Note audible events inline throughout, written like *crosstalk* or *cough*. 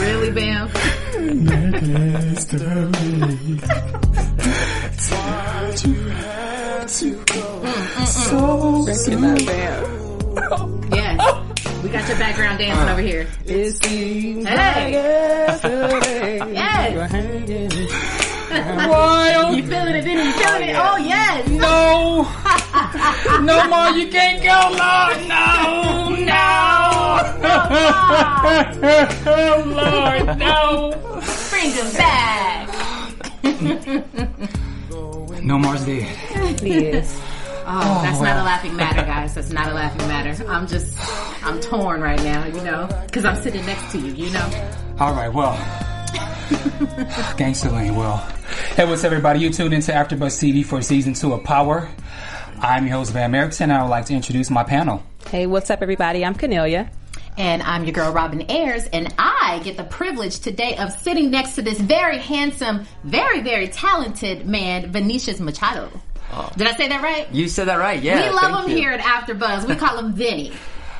Really, Bam? Yes. We got your background dancing over here. *laughs* It seems Hey. yesterday. Yes. Why? You feeling it, didn't you? Feeling it? Oh, yes. No. *laughs* No more. You can't go. Lord. No. No. oh Lord. No. Bring them back. Nomar's dead. Yes. Oh, oh, that's not a laughing matter, guys. That's not a laughing matter. I'm just, I'm torn right now, you know, because I'm sitting next to you, you know. All right. Well. *laughs* Gangster Lane. Well. Hey, what's everybody? You tuned into AfterBuzz TV for season two of Power. I'm your host Bamm Ericsen. and I would like to introduce my panel. Hey, what's up, everybody? I'm Kennelia. And I'm your girl, Robin Ayers, and I get the privilege today of sitting next to this very handsome, very, very talented man, Vinicius Machado. Oh. Did I say that right? You said that right. Yeah. we love him you. here at AfterBuzz. We call him Vinny.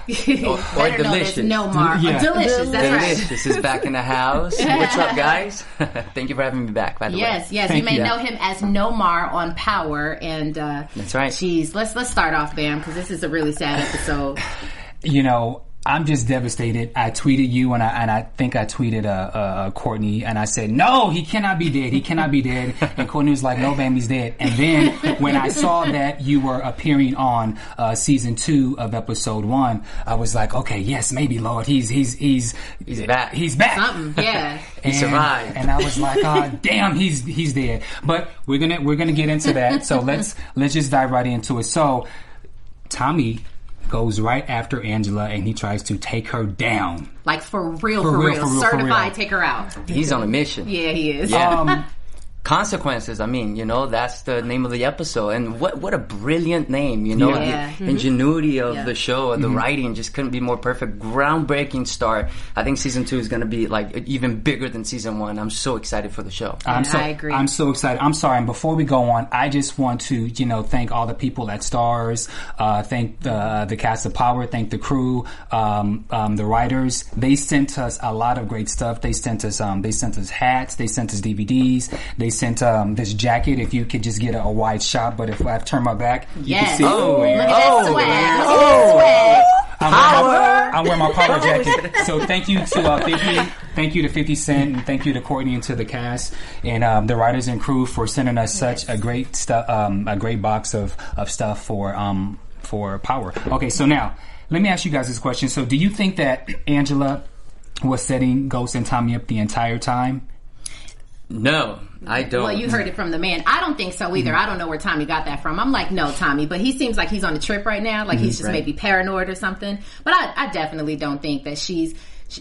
*laughs* or Better known as Delicious. Nomar. Yeah. Delicious, that's right. Delicious is back in the house. *laughs* What's up, guys? *laughs* Thank you for having me back. By the Yes, way. yes. yes. you may you. know him as Nomar on Power, and uh, That's right. Geez, let's let's start off, Bam, because this is a really sad episode. you know, I'm just devastated. I tweeted you, and I and I think I tweeted uh, uh, uh, Courtney, and I said, "No, he cannot be dead. He cannot be dead." And *laughs* Courtney was like, "No, bam, he's dead." And then when I saw that you were appearing on uh, season two of episode one, I was like, "Okay, yes, maybe Lord, he's he's he's He's back. He's back. Something, yeah. *laughs* And, survived. and I was like, "Ah, *laughs* damn, he's he's dead." But we're gonna we're gonna get into that. So let's let's just dive right into it. So Tommy goes right after Angela and he tries to take her down. Like for real, For for, real, real, for real, for certified. real. Take her out. He's on a mission. Yeah, he is. Yeah. Um, *laughs* Consequences. I mean, you know, that's the name of the episode. And what what a brilliant name. You know, Yeah. the ingenuity of Yeah. the show, and the writing just couldn't be more perfect. Groundbreaking start. I think season two is going to be like even bigger than season one. I'm so excited for the show. I'm so, I agree. I'm so excited. I'm sorry. And before we go on, I just want to, you know, thank all the people at Starz, uh, thank the, the cast of Power, thank the crew, um, um, the writers. They sent us a lot of great stuff. They sent us, um, they sent us hats. They sent us DVDs. They sent, um, this jacket. If you could just get a, a wide shot, but if I turn my back, you Yes. can see it. Oh, Look at Oh, swag. Look at that swag. I'm wearing, my, I'm wearing my *laughs* power jacket. So thank you to uh, 50, thank you to 50 Cent, and thank you to Courtney and to the cast and um, the writers and crew for sending us such a great stuff, um, a great box of, of stuff for um, for Power. Okay, so now let me ask you guys this question. So do you think that Angela was setting Ghost and Tommy up the entire time? No, I don't. Well, you heard it from the man. I don't think so either. Mm. I don't know where Tommy got that from. I'm like, no, Tommy, but he seems like he's on a trip right now. Like he's mm, just Right. maybe paranoid or something. But I, I definitely don't think that she's.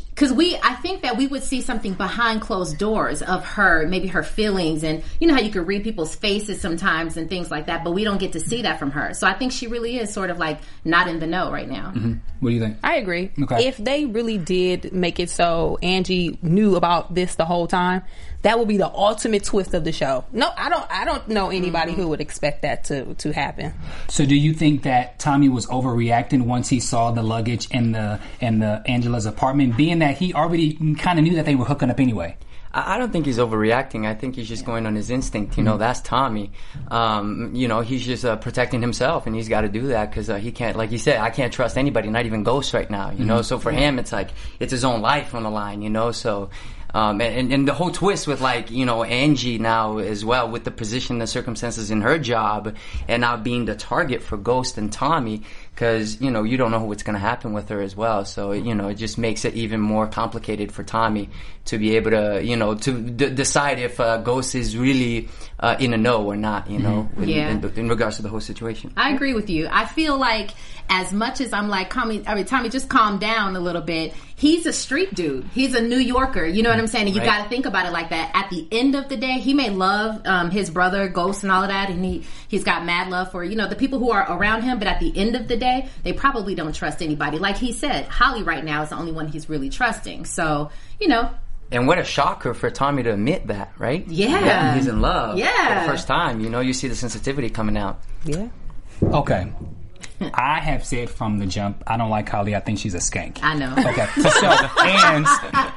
Because we, I think that we would see something behind closed doors of her, maybe her feelings, and you know how you can read people's faces sometimes and things like that, but we don't get to see that from her. So I think she really is sort of like not in the know right now. Mm-hmm. What do you think? I agree. Okay. If they really did make it so Angie knew about this the whole time, that would be the ultimate twist of the show. No, I don't. I don't know anybody who would expect that to to happen. So, do you think that Tommy was overreacting once he saw the luggage in the in the Angela's apartment, being that he already kind of knew that they were hooking up anyway? I I don't think he's overreacting. I think he's just going on his instinct. You know, that's Tommy. Um, you know, he's just uh, protecting himself, and he's got to do that because uh, he can't, like you said, I can't trust anybody, not even ghosts right now. You know, so for him, it's like it's his own life on the line. You know, so. Um, and, and the whole twist with like you know Angie now as well with the position, the circumstances in her job, and now being the target for Ghost and Tommy, because you know you don't know what's going to happen with her as well. So you know it just makes it even more complicated for Tommy to be able to you know to d- decide if uh, Ghost is really uh, in a no or not. You know, in, Yeah. in, in regards to the whole situation. I agree with you. I feel like as much as I'm like, Tommy, I mean, Tommy, just calm down a little bit. He's a street dude. He's a New Yorker. You know what I'm saying? And you Right. got to think about it like that. At the end of the day, he may love um, his brother, Ghost, and all of that, and he he's got mad love for you know the people who are around him. But at the end of the day, they probably don't trust anybody. Like he said, Holly right now is the only one he's really trusting. So you know, And what a shocker for Tommy to admit that, right? Yeah. he's in love. Yeah. for the first time. You know, you see the sensitivity coming out. Yeah. Okay. I have said from the jump, I don't like Holly. I think she's a skank. I know. Okay. So and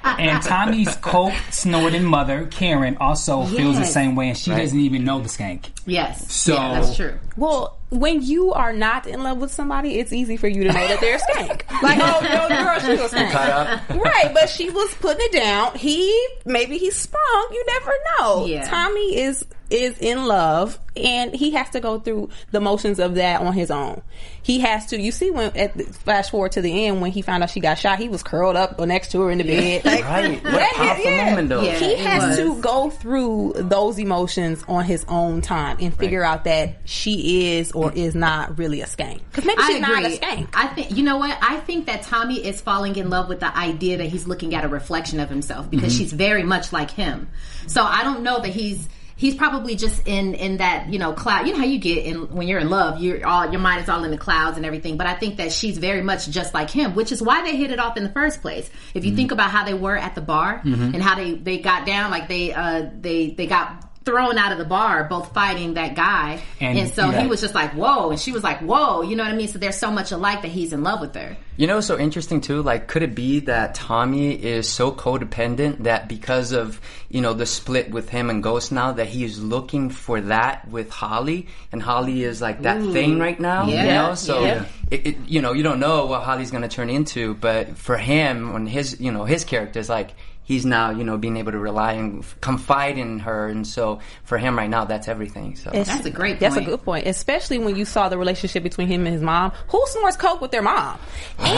and Tommy's coke snorting mother Karen also feels the same way, and she Right. doesn't even know the skank. Yes. So- yeah, that's true. Well, when you are not in love with somebody, it's easy for you to know that they're a skank. *laughs* Like, oh no, girl, she was skank. Right, but she was putting it down. He maybe he sprung. You never know. Yeah. Tommy is is in love, and he has to go through the motions of that on his own. He has to. You see, when at the, flash forward to the end when he found out she got shot, he was curled up next to her in the bed. Like, Right. What a powerful yeah. moment, though. Yeah. he has was. to go through those emotions on his own time and figure out that she is or is not really a skank. Because maybe she's I not a agree. skank. I think you know what? I think that Tommy is falling in love with the idea that he's looking at a reflection of himself because Mm-hmm. she's very much like him. So I don't know that he's he's probably just in in that you know cloud. You know how you get in when you're in love, you're all your mind is all in the clouds and everything. But I think that she's very much just like him, which is why they hit it off in the first place. If you think about how they were at the bar and how they they got down, like they uh they they got thrown out of the bar both fighting that guy And- and, so yeah. he was just like whoa and she was like whoa you know what i mean so they're so much alike that he's in love with her You know, so interesting too. Like, could it be that Tommy is so codependent that because of you know the split with him and Ghost now, that he's looking for that with Holly, and Holly is like that thing right now. You Yeah. know, so Yeah. it, it, you know you don't know what Holly's going to turn into, but for him, when his you know his character is like. He's now, you know, being able to rely and confide in her, and so for him right now, that's everything. So That's a great That's a good point, especially when you saw the relationship between him and his mom. Who snorts coke with their mom? And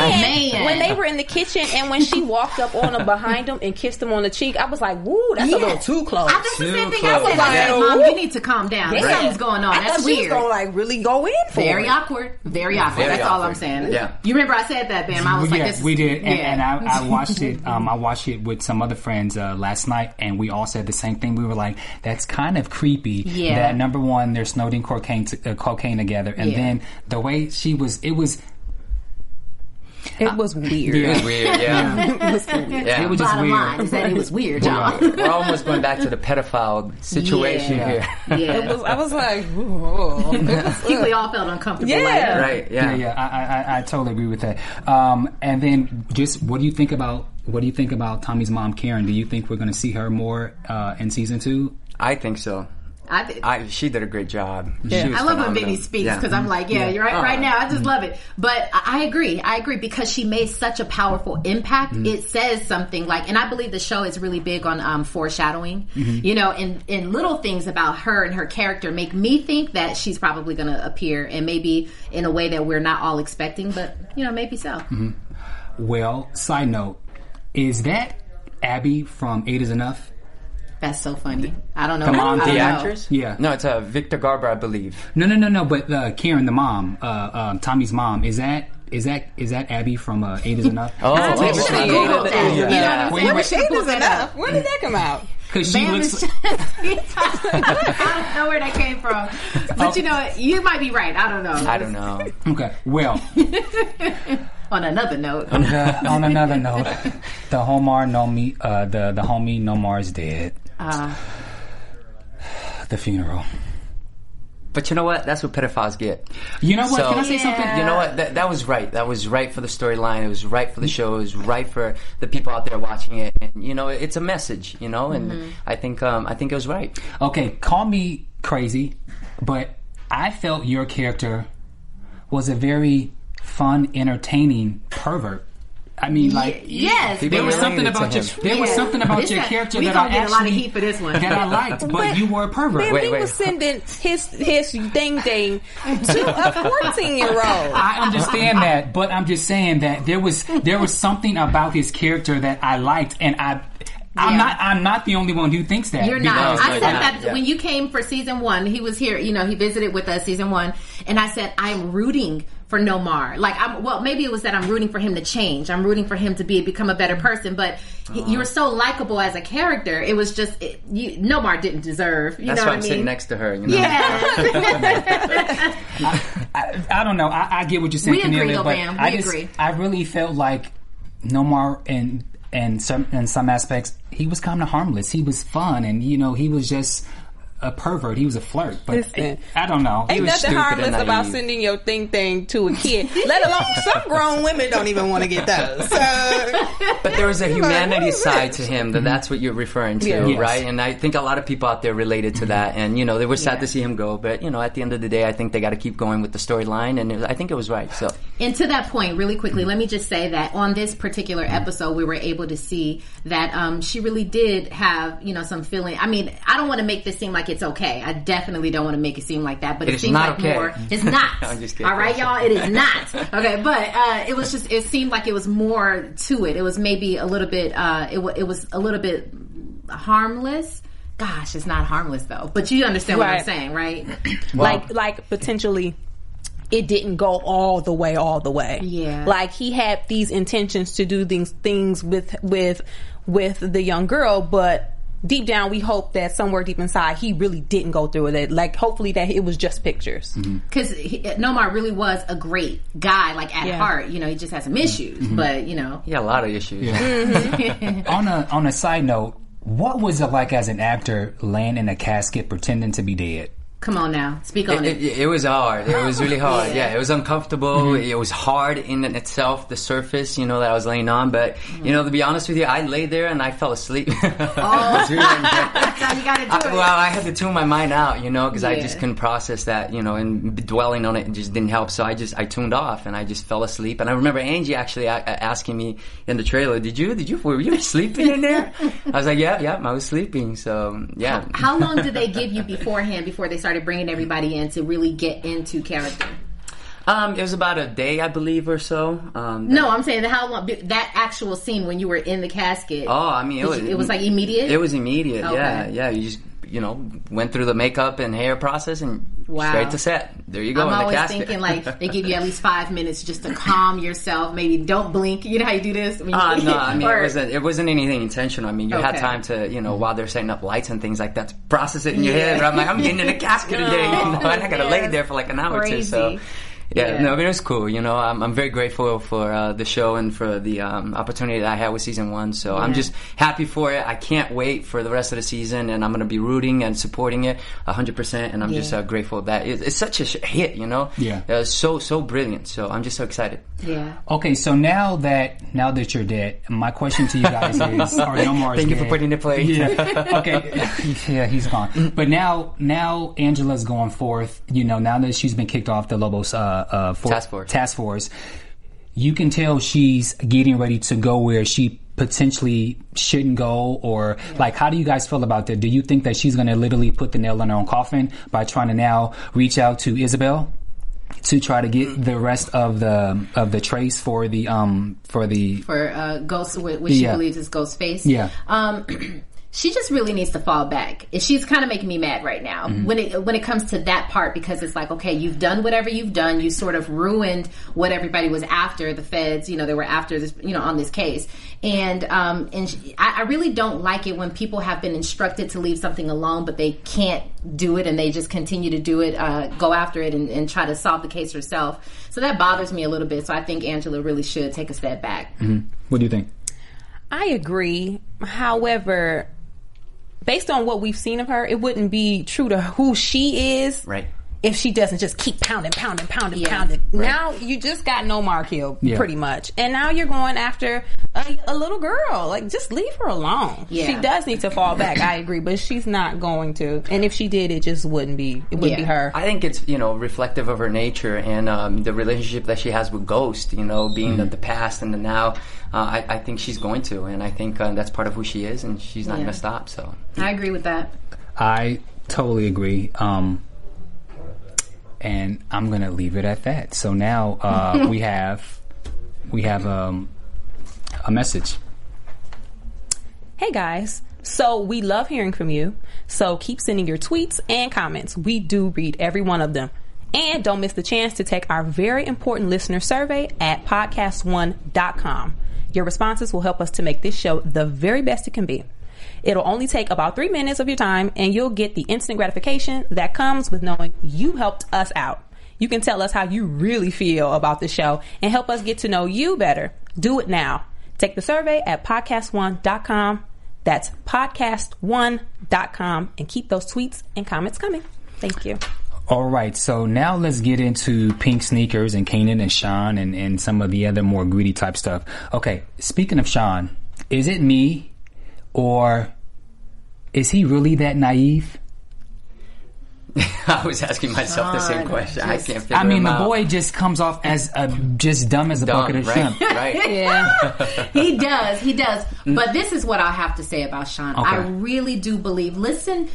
Man. when they were in the kitchen and when she walked up on him behind him and kissed him on the cheek, I was like, "Woo, that's a little too close." I just the same thing close. I said. I said, Like, Mom, whoop. you need to calm down. Yeah. Something's going on. I That's thought she was weird. gonna like really go in for Very it. awkward. Very awkward. Very That's all I'm saying. Yeah. You remember I said that, Bam? I was like, yeah, this, we did, and, yeah. and I, I *laughs* watched it. Um, I watched it with some other friends uh, last night, and we all said the same thing. We were like, "That's kind of creepy." Yeah. That number one, they're snorting cocaine, to, uh, cocaine together, and Yeah. then the way she was, it was, It was weird. it was weird. Yeah, It was weird. yeah. *laughs* it was just Bottom weird. line is that it was weird, y'all. We're almost going back to the pedophile situation Yeah. here. Yeah. *laughs* It was, I was like, "Whoa." I think we all felt uncomfortable. Yeah. Like, Right? Yeah, Yeah. yeah, I, I, I- I totally agree with that. Um, and then, just what do you think about what do you think about Tommy's mom, Karen? Do you think we're going to see her more uh, in season two? I think so. I, did- I she did a great job. Yeah. She was I love when phenomenal. Vinny speaks Yeah. because I'm like, yeah, you're right. Uh-huh. Right now, I just love it. But I I agree. I agree because she made such a powerful impact. It says something like, and I believe the show is really big on um, foreshadowing. You know, and and little things about her and her character make me think that she's probably going to appear, and maybe in a way that we're not all expecting. But you know, maybe so. Well, side note, is that Abby from Eight Is Enough? That's so funny. I don't know. Come on, I the actress? Yeah. No, it's uh, Victor Garber, I believe. No, no, no, no. But uh, Karen, the mom, uh, um, Tommy's mom, is that is that is that Abby from uh, Eight Is Enough? *laughs* Oh, I oh, should oh, have oh, Googled oh, that. oh, You know what yeah. I'm saying? Wait. Eight is enough. up. When did that come out? *laughs* Because she Bam looks. is- I don't *laughs* know where that came from, but you know, you might be right. I don't know. I don't know. Okay. Well, On another note, uh, on another note, the Homar no me, uh, the the homie Nomar's dead. The funeral. But you know what? That's what pedophiles get. You know what? So- Can I say Yeah. something? You know what? That, that was right. That was right for the storyline. It was right for the show. It was right for the people out there watching it. And you know, it's a message. You know, and Mm-hmm. I think um, I think it was right. Okay, call me crazy, but I felt your character was a very fun, entertaining pervert. I mean, like yes. There was something about your him. there was something about This your character we that I get a lot of actually heat for this one. that I liked, but, But- you were a pervert. Man, Wait, we wait. was sending his his thing thing to a fourteen year old. I understand that, but I'm just saying that there was there was something about his character that I liked, and I. I'm not. I'm not the only one who thinks that. You're not. I no, said that. Yeah. when you came for season one. He was here. You know, he visited with us season one, and I said I'm rooting for Nomar. Like, I'm well, maybe it was that I'm rooting for him to change. I'm rooting for him to be become a better person. But Uh-huh. you were so likable as a character. It was just it, you, Nomar didn't deserve. You That's know why what I'm I mean? sitting next to her. You know? Yeah. *laughs* I, I don't know. I, I get what you're saying, We agree, Kennelia, though, but Bam. I just, agree. I really felt like Nomar and and some in some aspects he was kind of harmless. He was fun, and you know he was just a pervert. He was a flirt, but Listen. I don't know. Ain't was nothing harmless about sending your thing thing to a kid. Let alone *laughs* some grown women don't even want to get those. So But there was a *laughs* humanity wait a side to him that that's what you're referring to, Yeah. Yes. right? And I think a lot of people out there related to that. And you know, they were sad to see him go, but you know, at the end of the day, I think they got to keep going with the storyline, and it, I think it was right. So And to that point, really quickly, let me just say that on this particular episode, we were able to see that um, she really did have, you know, some feeling. I mean, I don't want to make this seem like it's okay. I definitely don't want to make it seem like that, but it, It is seems not like okay. more. *laughs* It's not. I'm just kidding. All right, y'all. It is not. Okay, but uh, it was just. It seemed like it was more to it. It was maybe a little bit. Uh, it, wa- it was a little bit harmless. Gosh, it's not harmless though. But you understand what I'm saying, right? *clears throat* like like potentially it didn't go all the way all the way Yeah. like he had these intentions to do these things with with with the young girl but deep down we hope that somewhere deep inside he really didn't go through with it like hopefully that it was just pictures mm-hmm. because Nomar really was a great guy, like at Yeah. heart. You know, he just had some issues, mm-hmm. but you know, he had a lot of issues. Mm-hmm. *laughs* on a on a side note, what was it like as an actor laying in a casket pretending to be dead? Come on now, speak on It, it. it, it was hard. It was really hard. Yeah. *laughs* yeah. it was uncomfortable. Mm-hmm. It was hard in itself, the surface, you know, that I was laying on. But, you know, to be honest with you, I lay there and I fell asleep. *laughs* oh. *laughs* That's how you gotta do I, it. well, I had to tune my mind out, you know, because I just couldn't process that, you know, and dwelling on it just didn't help. So I just I tuned off and I just fell asleep. And I remember Angie actually asking me in the trailer, "Did you? Did you? Were you sleeping in there?" I was like, "Yeah, yeah, I was sleeping." So yeah. How long did they give you beforehand before they started bringing everybody in to really get into character? Um, it was about a day, I believe, or so. Um, No, I'm saying how long that actual scene when you were in the casket. Oh, I mean, it was, you- it was like immediate? It was immediate. Okay. Yeah, yeah. You just you know went through the makeup and hair process and Wow. straight to set. There you go. I'm always thinking like they give you at least *laughs* five minutes just to calm yourself. Maybe don't blink. You know how you do this? When you- Uh, *laughs* no, I mean or- it wasn't. It wasn't anything intentional. I mean, you had time to, you know, while they're setting up lights and things like that, to process it in your Yeah. head. I'm like, I'm getting in a casket *laughs* today, you know, and I gotta lay there for like an hour or two. So, Crazy. Yeah, Yeah. no, but it was cool. You know, I'm, I'm very grateful for uh, the show and for the um, opportunity that I had with season one. So I'm just happy for it. I can't wait for the rest of the season, and I'm gonna be rooting and supporting it 100. percent And I'm just uh, grateful that it, it's such a sh- hit. You know, Yeah. uh, so so brilliant. So I'm just so excited. yeah. Okay, so now that now that you're dead, my question to you guys *laughs* is, or no more. Thank you for putting it play. Yeah. *laughs* Okay. *laughs* Yeah, he's gone. But now, now Angela's going forth. You know, now that she's been kicked off the Lobos uh, uh, for- Task force. Task force, you can tell she's getting ready to go where she potentially shouldn't go, or like, how do you guys feel about that? Do you think that she's going to literally put the nail in her own coffin by trying to now reach out to Isabel? To try to get the rest of the of the trace for the um for the for uh, Ghost, wh- which she believes is Ghostface. Yeah. Um, *clears throat* she just really needs to fall back. She's kind of making me mad right now Mm-hmm. when it when it comes to that part because it's like, okay, you've done whatever you've done. You sort of ruined what everybody was after. The feds, you know, they were after this, you know, on this case. And um, and she, I, I really don't like it when people have been instructed to leave something alone, but they can't do it and they just continue to do it, uh, go after it, and, and try to solve the case herself. So that bothers me a little bit. So I think Angela really should take a step back. what do you think? I agree. However, based on what we've seen of her, it wouldn't be true to who she is. Right. If she doesn't just keep pounding, pounding, pounding, Yeah. pounding. Now you just got Nomar killed, Yeah. pretty much. And now you're going after a, a little girl. Like, just leave her alone. Yeah. She does need to fall back, I agree, but she's not going to. And if she did, it just wouldn't be, it wouldn't be her. I think it's you know reflective of her nature and um, the relationship that she has with Ghost. You know, being the, the past and the now. Uh, I, I think she's going to, and I think uh, that's part of who she is, and she's not Yeah. going to stop. So I agree with that. I totally agree. Um, and I'm gonna leave it at that. So now uh, *laughs* we have we have um, a message. Hey guys. So we love hearing from you. So keep sending your tweets and comments. We do read every one of them. And don't miss the chance to take our very important listener survey at podcast1.com. Your responses will help us to make this show the very best it can be. It'll only take about three minutes of your time, and you'll get the instant gratification that comes with knowing you helped us out. You can tell us how you really feel about the show and help us get to know you better. Do it now. Take the survey at podcast1.com. That's podcast1.com and keep those tweets and comments coming. Thank you. All right, so now let's get into pink sneakers and Kanan and Sean and, and some of the other more greedy type stuff. Okay, speaking of Sean, is it me or is he really that naive? *laughs* I was asking myself the same Sean, question. I can't figure I mean, him the out. boy just comes off as a, just dumb as a Dumb, bucket of right? shrimp. right. *laughs* Yeah. he does, he does. But this is what I have to say about Sean. I really do believe. Listen,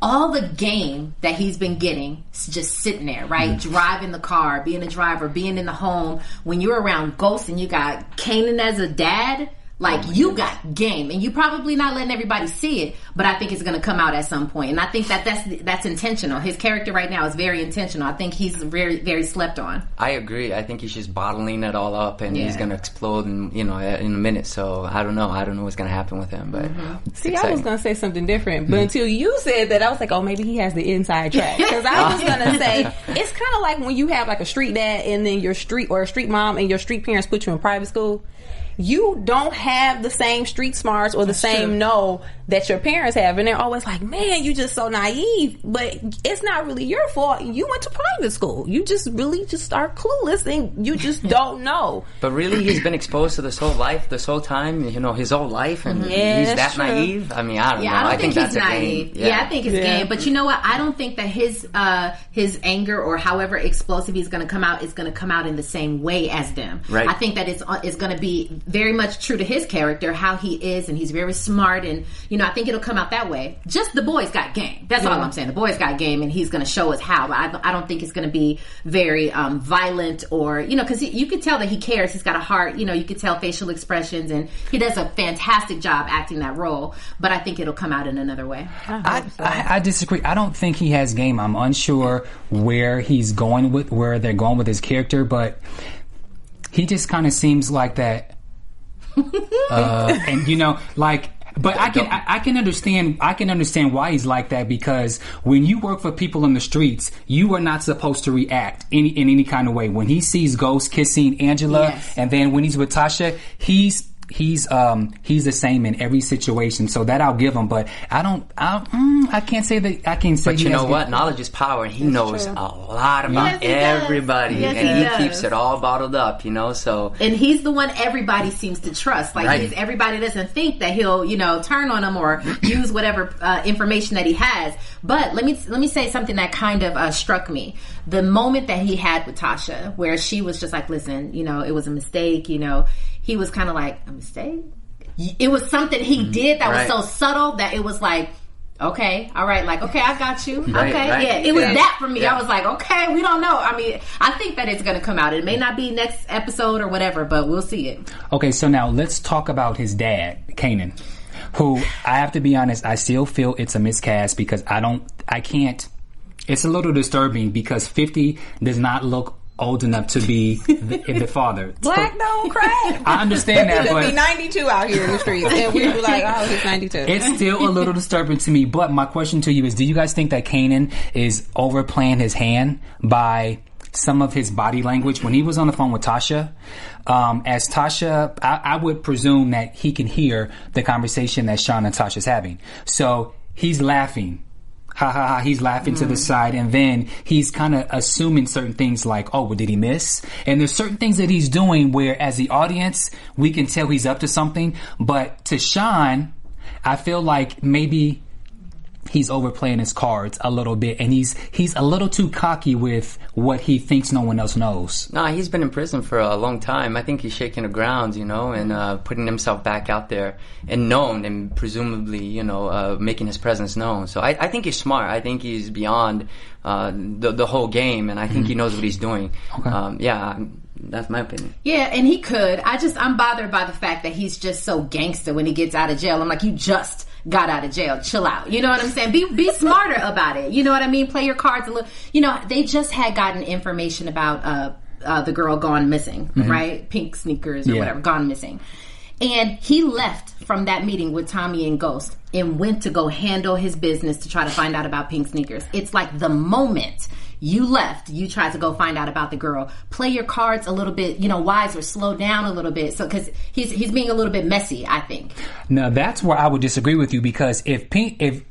all the game that he's been getting, just sitting there, right? Mm. Driving the car, being a driver, being in the home. When you're around Ghost and you got Kanan as a dad. Like you got game, and you probably not letting everybody see it, but I think it's going to come out at some point. point, and I think that that's that's intentional. His character right now is very intentional. I think he's very very slept on. I agree. I think he's just bottling it all up, and he's going to explode in you know in a minute. So I don't know. I don't know what's going to happen with him, but mm-hmm. it's See, I was going to say something different, but mm-hmm. until you said that, I was like, oh, maybe he has the inside track. Because I was going *laughs* to say, it's kind of like when you have like a street dad and then your street or a street mom and your street parents put you in private school. You don't have the same street smarts or the same true. know that your parents have, and they're always like, "Man, you just so naive." But it's not really your fault. You went to private school. You just really just are clueless, and you just *laughs* don't know. But really, he's been exposed to this whole life, this whole time. You know, his whole life, and Yeah, he's that true. naive. I mean, I don't Yeah, know. I don't think, that's he's a naive. game. Yeah. I think it's Yeah. game. But you know what? I don't think that his uh, his anger or however explosive he's going to come out is going to come out in the same way as them. Right. I think that it's uh, it's going to be very much true to his character, how he is, and he's very smart, and you know, I think it'll come out that way. Just the boys got game. That's all I'm saying. The boys got game, and he's going to show us how. But I, don't- I don't think it's going to be very um, violent or you know, because you could tell that he cares. He's got a heart. You know, you could tell facial expressions, and he does a fantastic job acting that role. But I think it'll come out in another way. I, I, I disagree. I don't think he has game. I'm unsure where he's going with where they're going with his character, but he just kind of seems like that. *laughs* uh, and you know, like, but I can I, I can understand I can understand why he's like that because when you work for people in the streets, you are not supposed to react any in any kind of way. When he sees Ghost kissing Angela, Yes. and then when he's with Tasha, he's he's um he's the same in every situation. So that I'll give him, but I don't I mm, I can't say that I can say But you know the- what? Knowledge is power, and he knows true. a lot about Yes, he everybody, Yes, and he he, keeps it all bottled up. You know, so and he's the one everybody seems to trust. Like Right. he's, everybody doesn't think that he'll, you know, turn on him or *clears throat* use whatever uh, information that he has. But let me let me say something that kind of uh, struck me: the moment that he had with Tasha, where she was just like, "Listen, you know, it was a mistake." You know, he was kind of like, "A mistake." It was something he mm-hmm. did that Right. was so subtle that it was like. Okay, all right, like okay, I got you. Right, okay, right. yeah, it was Yeah. that for me. Yeah. I was like, okay, we don't know. I mean, I think that it's going to come out. It may not be next episode or whatever, but we'll see it. Okay, so now let's talk about his dad, Kanan, who I have to be honest, I still feel it's a miscast because I don't, I can't. It's a little disturbing because 50 does not look old enough to be the, *laughs* the father. Black don't crack. I understand that, could be 92 out here in the streets, and we'd be like, "Oh, he's 92." it's still a little disturbing to me. But my question to you is: Do you guys think that Kanan is overplaying his hand by some of his body language when he was on the phone with Tasha. Um, as Tasha, I, I would presume that he can hear the conversation that Sean and Tasha's having. So he's laughing. Ha ha ha, he's laughing to the mm. side, and then he's kind of assuming certain things like, oh, well, did he miss? And there's certain things that he's doing where, as the audience, we can tell he's up to something, but to Sean, I feel like maybe he's overplaying his cards a little bit and he's he's a little too cocky with what he thinks no one else knows. No, he's been in prison for a long time. I think he's shaking the grounds, you know, and uh, putting himself back out there and known, and presumably, you know, uh, making his presence known. So I, I think he's smart. I think he's beyond uh, the the whole game, and I think he knows what he's doing. Um, yeah, that's my opinion. Yeah, and he could. I just I'm bothered by the fact that he's just so gangster when he gets out of jail. I'm like, you just got out of jail. Chill out. You know what I'm saying? Be be smarter about it. You know what I mean? Play your cards a little. You know, they just had gotten information about uh, uh the girl gone missing, right? Pink sneakers or Yeah. whatever, gone missing. And he left from that meeting with Tommy and Ghost and went to go handle his business to try to find out about pink sneakers. It's like the moment you left, you tried to go find out about the girl. Play your cards a little bit, you know, wiser, slow down a little bit. So, cause he's, he's being a little bit messy, I think. Now that's where I would disagree with you because if pink if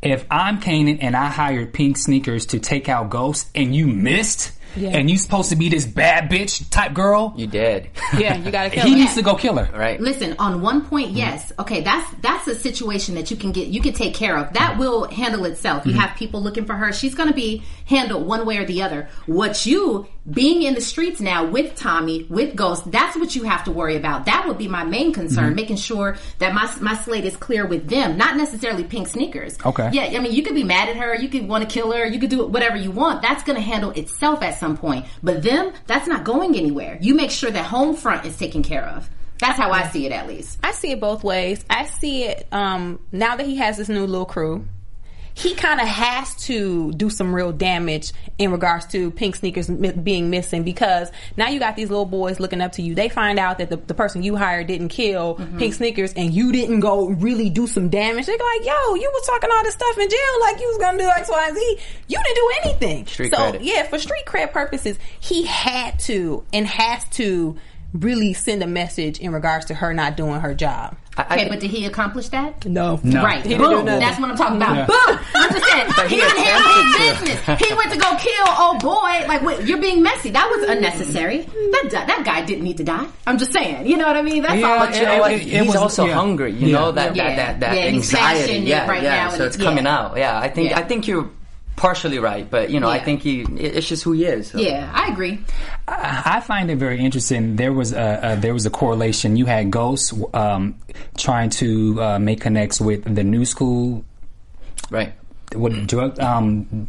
if I'm Kanan and I hired pink sneakers to take out Ghost and you missed and you supposed to be this bad bitch type girl, You did, Yeah, you gotta *laughs* kill he him. needs to go kill her. right? Listen, on one point, mm-hmm. yes. Okay, that's that's a situation that you can get you can take care of. That mm-hmm. will handle itself. You mm-hmm. have people looking for her. She's going to be handled one way or the other. What you being in the streets now with Tommy, with Ghost, that's what you have to worry about. That would be my main concern, making sure that my my slate is clear with them, not necessarily pink sneakers. Okay. Yeah, I mean, you could be mad at her, you could want to kill her, you could do whatever you want. That's going to handle itself at some point. But them, that's not going anywhere. You make sure that home front is taken care of. That's how I see it, at least. I see it both ways. I see it um, now that he has this new little crew. He kind of has to do some real damage in regards to pink sneakers being missing because now you got these little boys looking up to you. They find out that the, the person you hired didn't kill Mm-hmm. pink sneakers and you didn't go really do some damage. They're like, yo, you was talking all this stuff in jail like you was gonna do X, Y, and Z. You didn't do anything. Street so credit. yeah, for street cred purposes, he had to and has to really send a message in regards to her not doing her job. I, I Okay, but did he accomplish that? No. No. Right. He didn't Boom. That's what I'm talking about. Yeah. Boom. *laughs* I'm just saying. But he, he didn't handle his business. he went to go kill old boy. Like, wait, you're being messy. That was unnecessary. That that guy didn't need to die. I'm just saying. You know what I mean? That's Yeah, all. But you know what? it- it he's was- also yeah. hungry. You Yeah. know that Yeah. that that, that Yeah, anxiety. passionate Yeah, right yeah. now, so it's it's- coming out. Yeah, I think Yeah. I think you're partially right, but you know, I think he it's just who he is. so. Yeah, I agree. I find it very interesting. There was a, a there was a correlation. You had Ghost um, trying to uh, make connects with the new school Right. what drug um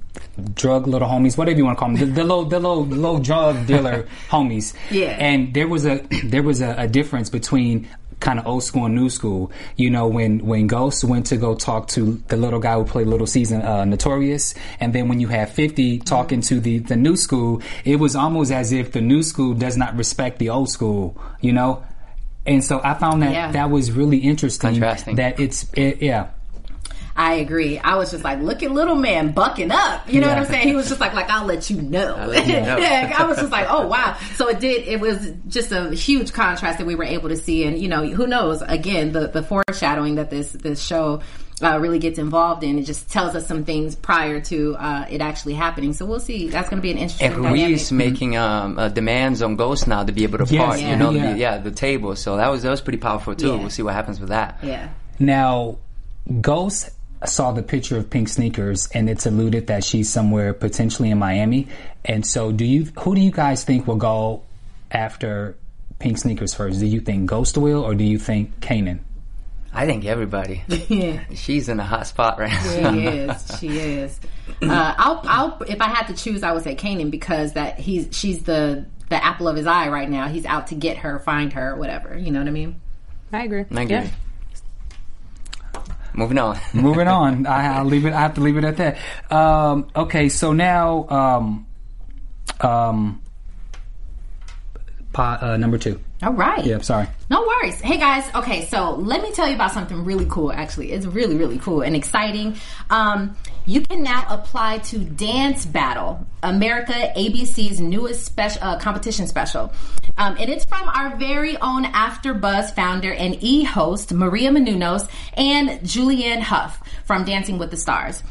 drug little homies whatever you want to call them the, low the little the little little drug dealer *laughs* homies Yeah. and there was a *clears throat* there was a, a difference between kind of old school and new school you know when when ghost went to go talk to the little guy who played little season uh, notorious and then when you have 50 talking to the the new school it was almost as if the new school does not respect the old school you know and so i found that Yeah. that was really interesting Contrasting. that it's it, yeah I agree. I was just like, look at little man bucking up. You know what I'm saying? He was just like, like I'll let you know. let you know. *laughs* yeah, I was just like, oh wow. So it did. It was just a huge contrast that we were able to see, and you know, who knows? Again, the the foreshadowing that this this show. Uh, really gets involved in it just tells us some things prior to uh, it actually happening. So we'll see. That's going to be an interesting And dynamic. Ruiz making um, uh, demands on Ghost now to be able to Yes, part, yeah. you know, Yeah. The, yeah, the table. So that was that was pretty powerful too. Yeah. We'll see what happens with that. Yeah. Now, Ghost saw the picture of pink sneakers, and it's alluded that she's somewhere potentially in Miami. And so, do you? Who do you guys think will go after pink sneakers first? Do you think Ghost will, or do you think Kanan? I think everybody. *laughs* Yeah. She's in a hot spot right now. She is. She is. Uh, I'll, I'll, if I had to choose, I would say Kanan because that he's, she's the, the apple of his eye right now. He's out to get her, find her, whatever. You know what I mean? I agree. I agree. Yeah. Moving on. *laughs* Moving on, I, I'll leave it. I have to leave it at that. Um, okay, so now, um, um, pot, uh, number two. All right. Yeah, sorry. No worries. Hey guys, okay, so let me tell you about something really cool actually. It's really, really cool and exciting. Um, you can now apply to Dance Battle, America ABC's newest special uh, competition special. Um, and it's from our very own AfterBuzz founder and e host, Maria Menounos, and Julianne Hough from Dancing with the Stars.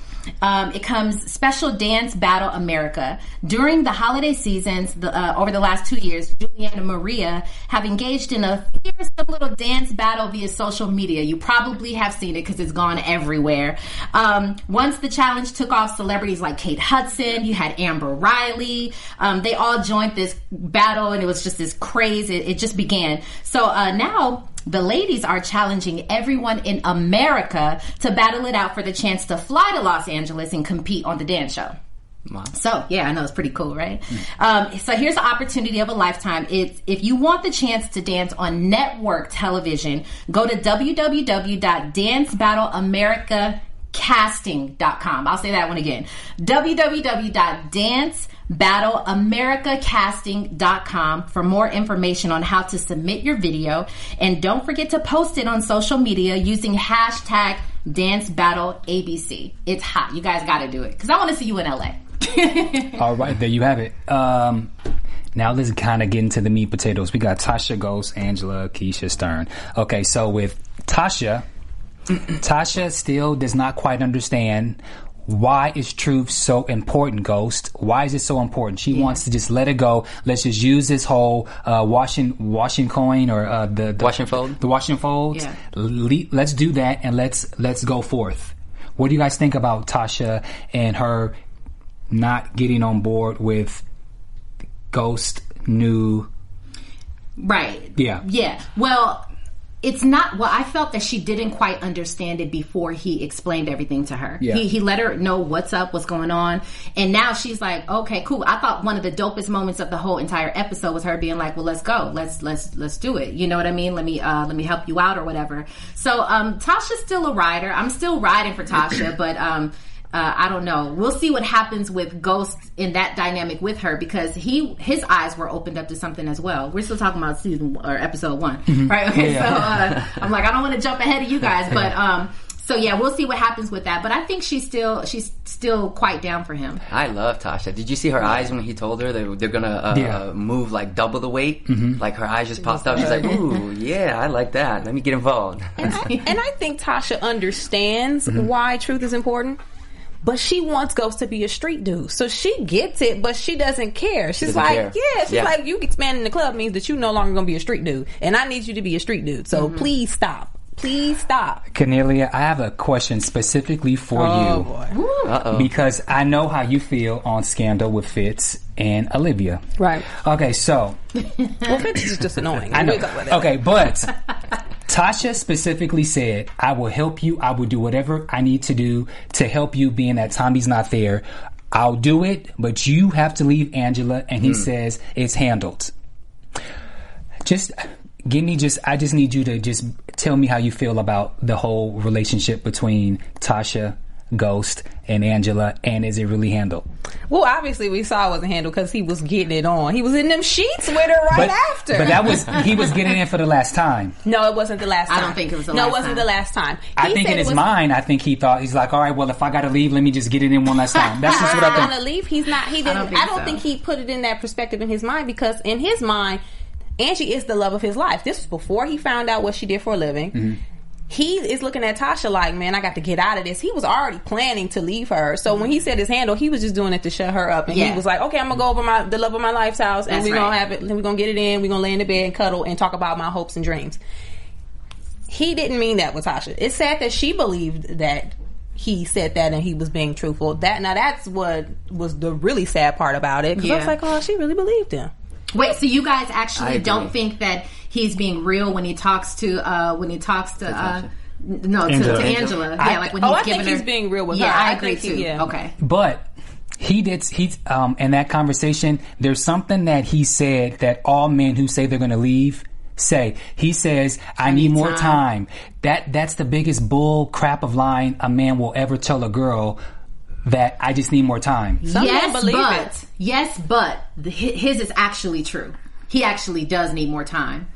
Um, it comes Special Dance Battle America. During the holiday seasons, the, uh, over the last two years, Julianne and Maria have engaged in a fearsome little dance battle via social media. You probably have seen it because it's gone everywhere. Um, once the challenge took off, celebrities like Kate Hudson, you had Amber Riley, um, they all joined this battle, and it was just this craze. It, it just began. So uh, now the ladies are challenging everyone in America to battle it out for the chance to fly to Los Angeles and compete on the dance show. Wow. So yeah, I know it's pretty cool, right? Um, so here's the opportunity of a lifetime. It's if you want the chance to dance on network television, go to www.dancebattleamericacasting.com. I'll say that one again. www.dancebattleamericacasting.com for more information on how to submit your video. And don't forget to post it on social media using hashtag Dance Battle ABC. It's hot. You guys got to do it because I want to see you in LA. *laughs* All right, there you have it. Um, now let's kind of get into the meat potatoes. We got Tasha Ghost, Angela, Keisha Stern. Okay, so with Tasha, Tasha still does not quite understand why is truth so important, Ghost? Why is it so important? She wants to just let it go. Let's just use this whole uh, washing washing coin or uh, the, the Wash and fold? The washing folds. Yeah. Le- let's do that and let's let's go forth. What do you guys think about Tasha and her not getting on board with Ghost new? Right. Yeah. Yeah. Well, it's not. Well, I felt that she didn't quite understand it before he explained everything to her. Yeah. He, he let her know what's up, what's going on, and now she's like, okay, cool. I thought one of the dopest moments of the whole entire episode was her being like, well, let's go, let's let's let's do it. You know what I mean? Let me uh, let me help you out or whatever. So um, Tasha's still a rider. I'm still riding for Tasha, but um. Uh, I don't know. We'll see what happens with Ghost in that dynamic with her because he his eyes were opened up to something as well. We're still talking about season or episode one, right? Okay, so uh, I'm like I don't want to jump ahead of you guys, but um, so yeah, we'll see what happens with that. But I think she's still she's still quite down for him. I love Tasha. Did you see her eyes when he told her that they're gonna uh, Yeah. move like double the weight? Like her eyes just popped up. She's like, "Ooh, yeah, I like that. Let me get involved." And I, and I think Tasha understands Mm-hmm. why truth is important. But she wants Ghost to be a street dude. So she gets it, but she doesn't care. She's doesn't like, care. yeah, she's Yeah. like, you expanding the club means that you no longer going to be a street dude. And I need you to be a street dude. So please stop. Please stop. Kennelia, I have a question specifically for Oh, you. boy. Uh oh. Because I know how you feel on Scandal with Fitz and Olivia. Right. Okay, so *laughs* Well, Fitz is just annoying. I know. We'll talk about that. Okay, but *laughs* Tasha specifically said, I will help you. I will do whatever I need to do to help you, being that Tommy's not there. I'll do it, but you have to leave Angela. And he hmm. says, it's handled. Just give me just, I just need you to just tell me how you feel about the whole relationship between Tasha, Ghost, and Angela, and is it really handled? Well, obviously we saw it wasn't handled because he was getting it on. He was in them sheets with her right but, after. But that was, he was getting in *laughs* for the last time. no, it wasn't the last time. I time. don't think it was the no, last it wasn't time. the last time. I think in his was- mind, I think he thought he's like, all right, well, if I got to leave, let me just get it in one last time. That's just what I *laughs* not think. gonna leave. He's not. He didn't. I don't don't, think so. think he put it in that perspective in his mind because in his mind, Angie is the love of his life. This was before he found out what she did for a living. Mm-hmm. He is looking at Tasha like, man, I got to get out of this. He was already planning to leave her. So when he said his handle, he was just doing it to shut her up. And Yeah. he was like, okay, I'm gonna go over my the love of my life's house, and That's we're gonna have it. Then We're gonna get it in. We're gonna lay in the bed and cuddle and talk about my hopes and dreams. He didn't mean that with Tasha. It's sad that she believed that he said that and he was being truthful. That now that's what was the really sad part about it. Because I was like, oh, she really believed him. Wait, so you guys actually don't think that he's being real when he talks to uh when he talks to uh no to Angela. to Angela. I- yeah, like when Oh, he's I think her he's being real with yeah, her. I I agree think he- too. yeah. Okay. But he did, he, um, in that conversation, there's something that he said that all men who say they're going to leave say. He says, I, need, need more time." time. That, that's the biggest bull crap of line a man will ever tell a girl that I just need more time. Some men yes, believe but it. Yes, but the, his is actually true. He actually does need more time.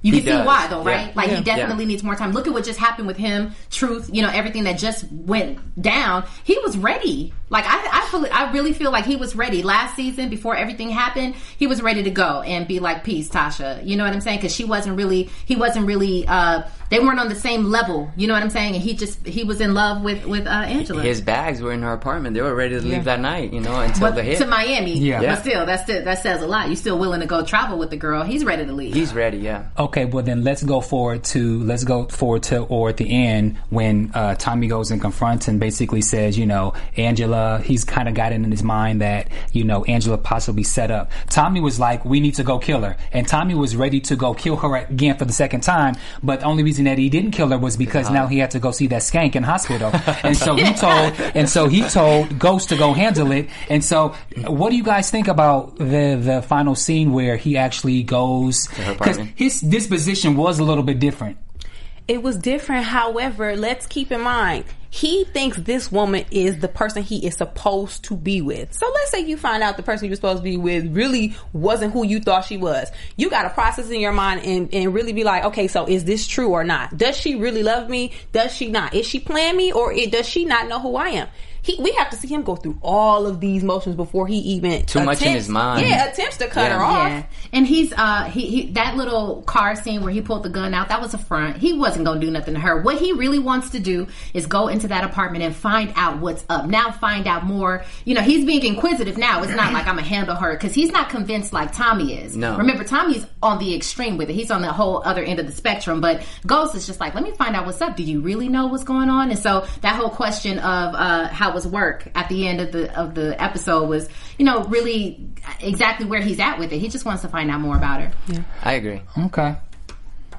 You He can see why, though, yeah. right? Like Yeah. he definitely Yeah. needs more time. Look at what just happened with him. Truth, you know, everything that just went down. He was ready. Like I, I feel, I really feel like he was ready last season before everything happened. He was ready to go and be like, "Peace, Tasha." You know what I'm saying? Because she wasn't really, he wasn't really. uh They weren't on the same level. You know what I'm saying? And he just, he was in love with with uh, Angela. His bags were in her apartment. They were ready to leave that night, you know, until but the hit. to Miami, Yeah. Yeah. But still, that's still, that says a lot. You're still willing to go travel with the girl. He's ready to leave. He's ready, yeah. Okay, well then let's go forward to let's go forward to or at the end when uh, Tommy goes and confronts and basically says, you know, Angela, he's kind of got it in his mind that you know Angela possibly set up. Tommy was like, we need to go kill her, and Tommy was ready to go kill her again for the second time. But the only reason that he didn't kill her was because now he had to go see that skank in hospital, *laughs* and so he told and so he told Ghost to go handle it. And so, what do you guys think about the the final scene where he actually goes because his disposition was a little bit different. It was different. However, let's keep in mind, he thinks this woman is the person he is supposed to be with. So let's say you find out the person you're supposed to be with really wasn't who you thought she was. You got to process in your mind and, and really be like, okay, so is this true or not? Does she really love me? Does she not? Is she playing me or does she not know who I am? He, we have to see him go through all of these motions before he even Too much in attempts- his mind. Yeah, attempts to cut Yeah. her off. Yeah, and he's uh he, he that little car scene where he pulled the gun out that was a front. He wasn't gonna do nothing to her. What he really wants to do is go into that apartment and find out what's up. Now find out more. You know, he's being inquisitive now. It's not *clears throat* like I'm gonna handle her because he's not convinced like Tommy is. No. remember Tommy's on the extreme with it. He's on the whole other end of the spectrum. But Ghost is just like, let me find out what's up. Do you really know what's going on? And so that whole question of uh how was work at the end of the of the episode was, you know, really exactly where he's at with it. He just wants to find out more about her. Yeah. I agree. Okay.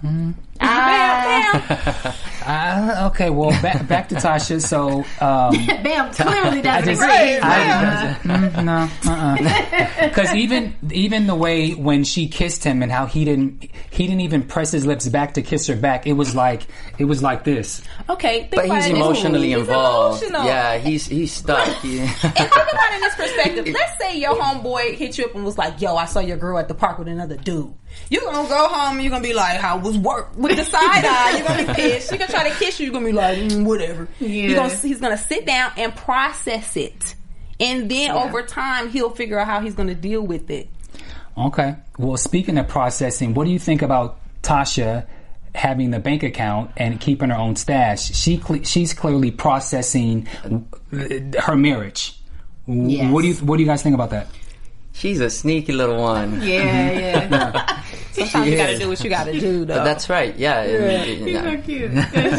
Mm-hmm. Bam, bam. Uh, okay. Well, back back to Tasha. So, um, *laughs* Bamm clearly doesn't just- agree. I- mm, no, *laughs* because even even the way when she kissed him and how he didn't he didn't even press his lips back to kiss her back. It was like it was like this. Okay, think But he's it this emotionally way. involved. He's emotional. Yeah, he's he's stuck. He- *laughs* And think about it in this perspective. Let's say your homeboy hit you up and was like, "Yo, I saw your girl at the park with another dude." You're gonna go home and you're gonna be like, "How was work?" With the side eye, you're gonna be *laughs* pissed. You're gonna try to kiss you. You're gonna be like, mm, "Whatever." You're gonna, he's gonna sit down and process it, and then over time he'll figure out how he's gonna deal with it. Okay. Well, speaking of processing, what do you think about Tasha having the bank account and keeping her own stash? She cle she's clearly processing her marriage. W- Yes. What do you What do you guys think about that? She's a sneaky little one. Yeah, yeah. *laughs* Sometimes She you gotta do what you gotta do, though. But that's right. Yeah. and- He's so cute.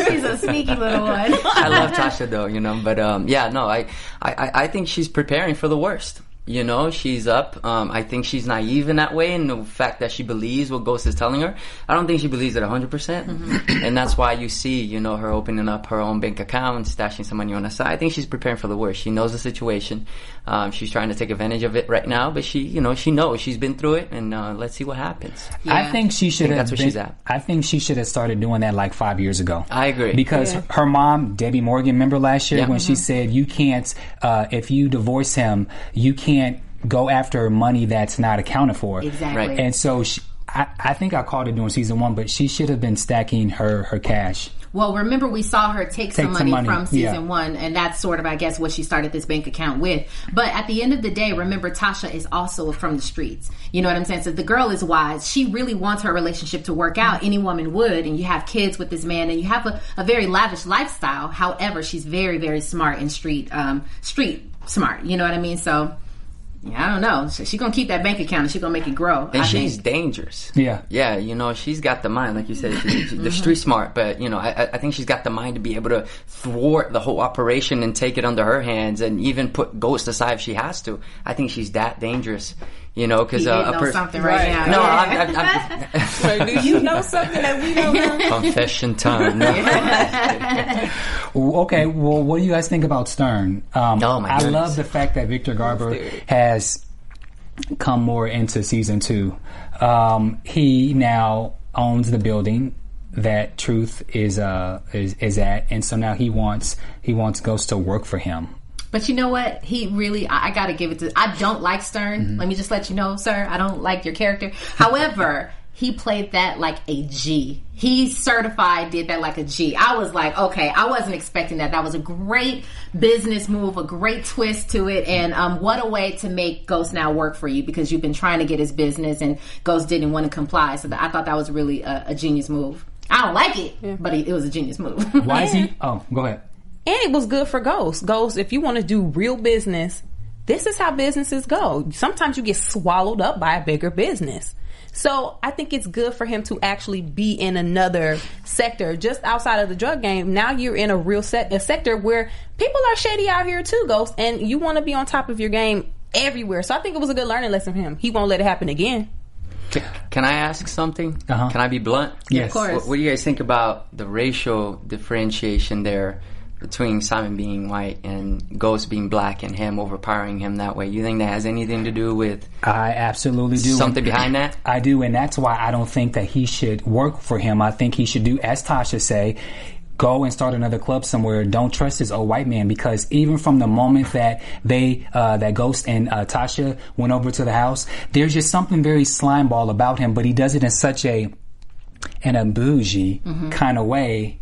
She's a sneaky little one. *laughs* I love Tasha though, you know, but um, yeah, no, I, I, I I think she's preparing for the worst. You know, she's up. Um, I think she's naive in that way, and the fact that she believes what Ghost is telling her, I don't think she believes it 100%. percent And that's why you see, you know, her opening up her own bank account, stashing some money on the side. I think she's preparing for the worst. She knows the situation. Um, she's trying to take advantage of it right now, but she, you know, she knows she's been through it, and uh, let's see what happens. I think she should think have. that's where been- she's at. I think she should have started doing that like five years ago. I agree. because her mom, Debbie Morgan, remember last year Yeah. when she said, "You can't, uh, if you divorce him, you can't go after money that's not accounted for." Exactly. Right. And so she, I, I think I called it during season one, but she should have been stacking her her cash. Well, remember we saw her take, some, some money money, from season yeah. one, and that's sort of, I guess, what she started this bank account with. But at the end of the day, remember Tasha is also from the streets. You know what I'm saying? So the girl is wise. She really wants her relationship to work out. Any woman would, and you have kids with this man, and you have a, a very lavish lifestyle. However, she's very, very smart and street, um, street smart. You know what I mean? So. Yeah, I don't know. She's gonna keep that bank account and she's gonna make it grow. And I she's think. dangerous. Yeah. Yeah, you know, she's got the mind, like you said, she- she- the mm-hmm. street smart, but, you know, I, I think she's got the mind to be able to thwart the whole operation and take it under her hands and even put Ghost aside if she has to. I think she's that dangerous, you know, because uh, a person. something right, now. No, Yeah. I'm, I'm, I'm, *laughs* So do you know something that we don't know? confession time. No. *laughs* Okay, well, what do you guys think about Stern? Um, Oh, my I goodness. love the fact that Victor Garber has come more into season two. Um, he now owns the building that Truth is uh is, is at, and so now he wants he wants Ghost to work for him. But you know what? He really, I, I got to give it to. I don't like Stern. Mm-hmm. Let me just let you know, sir. I don't like your character. However, *laughs* he played that like a G. He certified did that like a G. I was like, okay, I wasn't expecting that. That was a great business move, a great twist to it, and um, what a way to make Ghost now work for you because you've been trying to get his business and Ghost didn't want to comply. So I thought that was really a, a genius move. I don't like it, but it, it was a genius move. Why is he? *laughs* Oh, go ahead. And it was good for Ghost. Ghost, if you want to do real business, this is how businesses go. Sometimes you get swallowed up by a bigger business. So I think it's good for him to actually be in another sector, just outside of the drug game. Now you're in a real set, a sector where people are shady out here too, Ghost, and you want to be on top of your game everywhere. So I think it was a good learning lesson for him. He won't let it happen again. Can I ask something? Uh-huh. Can I be blunt? Yes. Of course. What, what do you guys think about the racial differentiation there between Simon being white and Ghost being black and him overpowering him that way? You think that has anything to do with I absolutely do. something behind that? I do, and that's why I don't think that he should work for him. I think he should do, as Tasha say, go and start another club somewhere. Don't trust this old white man because even from the moment that they, uh, that Ghost and uh, Tasha went over to the house, there's just something very slimeball about him. But he does it in such a in a bougie kind of way.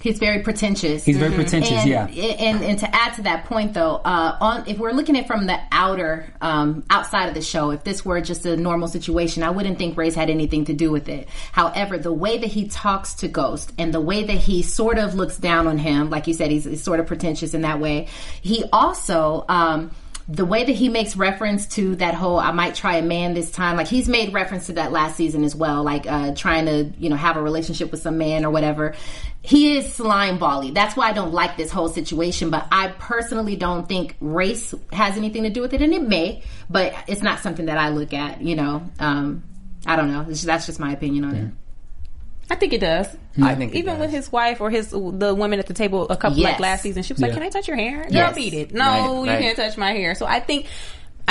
He's very pretentious. He's very pretentious, and, yeah. And and to add to that point, though, uh, on if we're looking at from the outer, um, outside of the show, if this were just a normal situation, I wouldn't think race had anything to do with it. However, the way that he talks to Ghost and the way that he sort of looks down on him, like you said, he's, he's sort of pretentious in that way. He also. Um, the way that he makes reference to that whole I might try a man this time, like he's made reference to that last season as well, like uh, trying to, you know, have a relationship with some man or whatever. He is slime bally. That's why I don't like this whole situation, but I personally don't think race has anything to do with it, and it may, but it's not something that I look at, you know. Um, I don't know. It's- That's just my opinion on it. I think it does. I think it even does. with his wife or his the women at the table a couple like last season, she was like, Yeah. "Can I touch your hair?" Girl, Yes. beat it. No, Right, you right. can't touch my hair. So I think.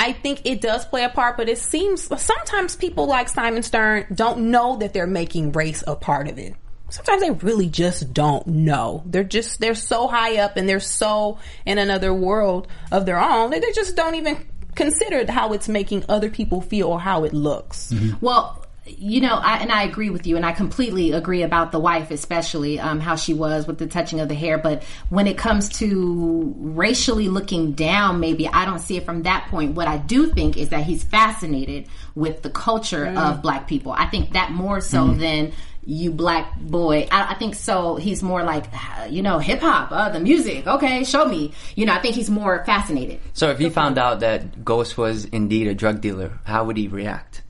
I think it does play a part, but it seems sometimes people like Simon Stern don't know that they're making race a part of it. Sometimes they really just don't know. They're just they're so high up and they're so in another world of their own that they just don't even consider how it's making other people feel or how it looks. Mm-hmm. Well, you know, I, and I agree with you, and I completely agree about the wife, especially um, how she was with the touching of the hair. But when it comes to racially looking down, maybe I don't see it from that point. What I do think is that he's fascinated with the culture mm. of black people. I think that more so mm. than you black boy. I, I think so. He's more like, you know, hip hop, uh, the music. Okay, show me. You know, I think he's more fascinated. So if he found out that Ghost was indeed a drug dealer, how would he react?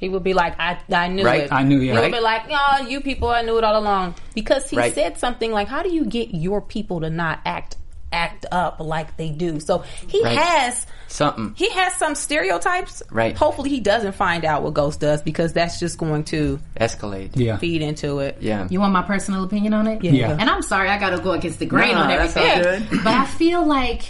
He would be like, I, I knew Right. it. I knew, yeah. He would be like, oh, you people, I knew it all along. Because he Right. said something like, how do you get your people to not act act up like they do? So he Right. has Something. he has some stereotypes. Right. Hopefully he doesn't find out what Ghost does because that's just going to escalate. Yeah. feed into it. Yeah. You want my personal opinion on it? Yeah. And I'm sorry, I gotta go against the grain No, on everything. *laughs* But I feel like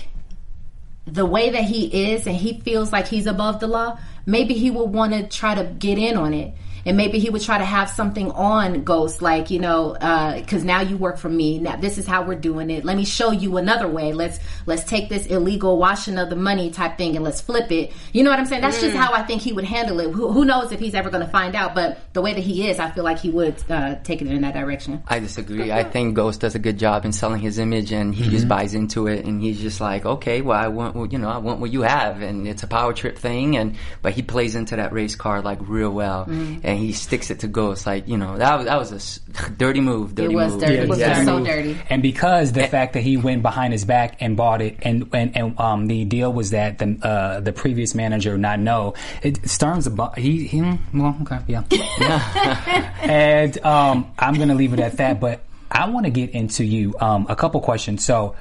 the way that he is and he feels like he's above the law, maybe he would want to try to get in on it. And maybe he would try to have something on Ghost, like, you know, uh, because now you work for me. Now this is how we're doing it. Let me show you another way. Let's let's take this illegal washing of the money type thing and let's flip it. You know what I'm saying? That's just mm. how I think he would handle it. Who, who knows if he's ever going to find out? But the way that he is, I feel like he would uh, take it in that direction. I disagree. I think Ghost does a good job in selling his image, and he just mm-hmm. buys into it, and he's just like, okay, well, I want, what- you know, I want what you have, and it's a power trip thing, and but he plays into that race card like real well, mm-hmm. And he sticks it to Ghost, like you know, that was that was a s- *laughs* dirty move. Dirty was move. dirty. It was Yeah. so dirty. And because the fact that he went behind his back and bought it, and and, and um, the deal was that the uh, the previous manager not know. It, Stern's a bu- he he well okay *laughs* yeah and um, I'm gonna leave it at that. But I want to get into you um, a couple questions. So.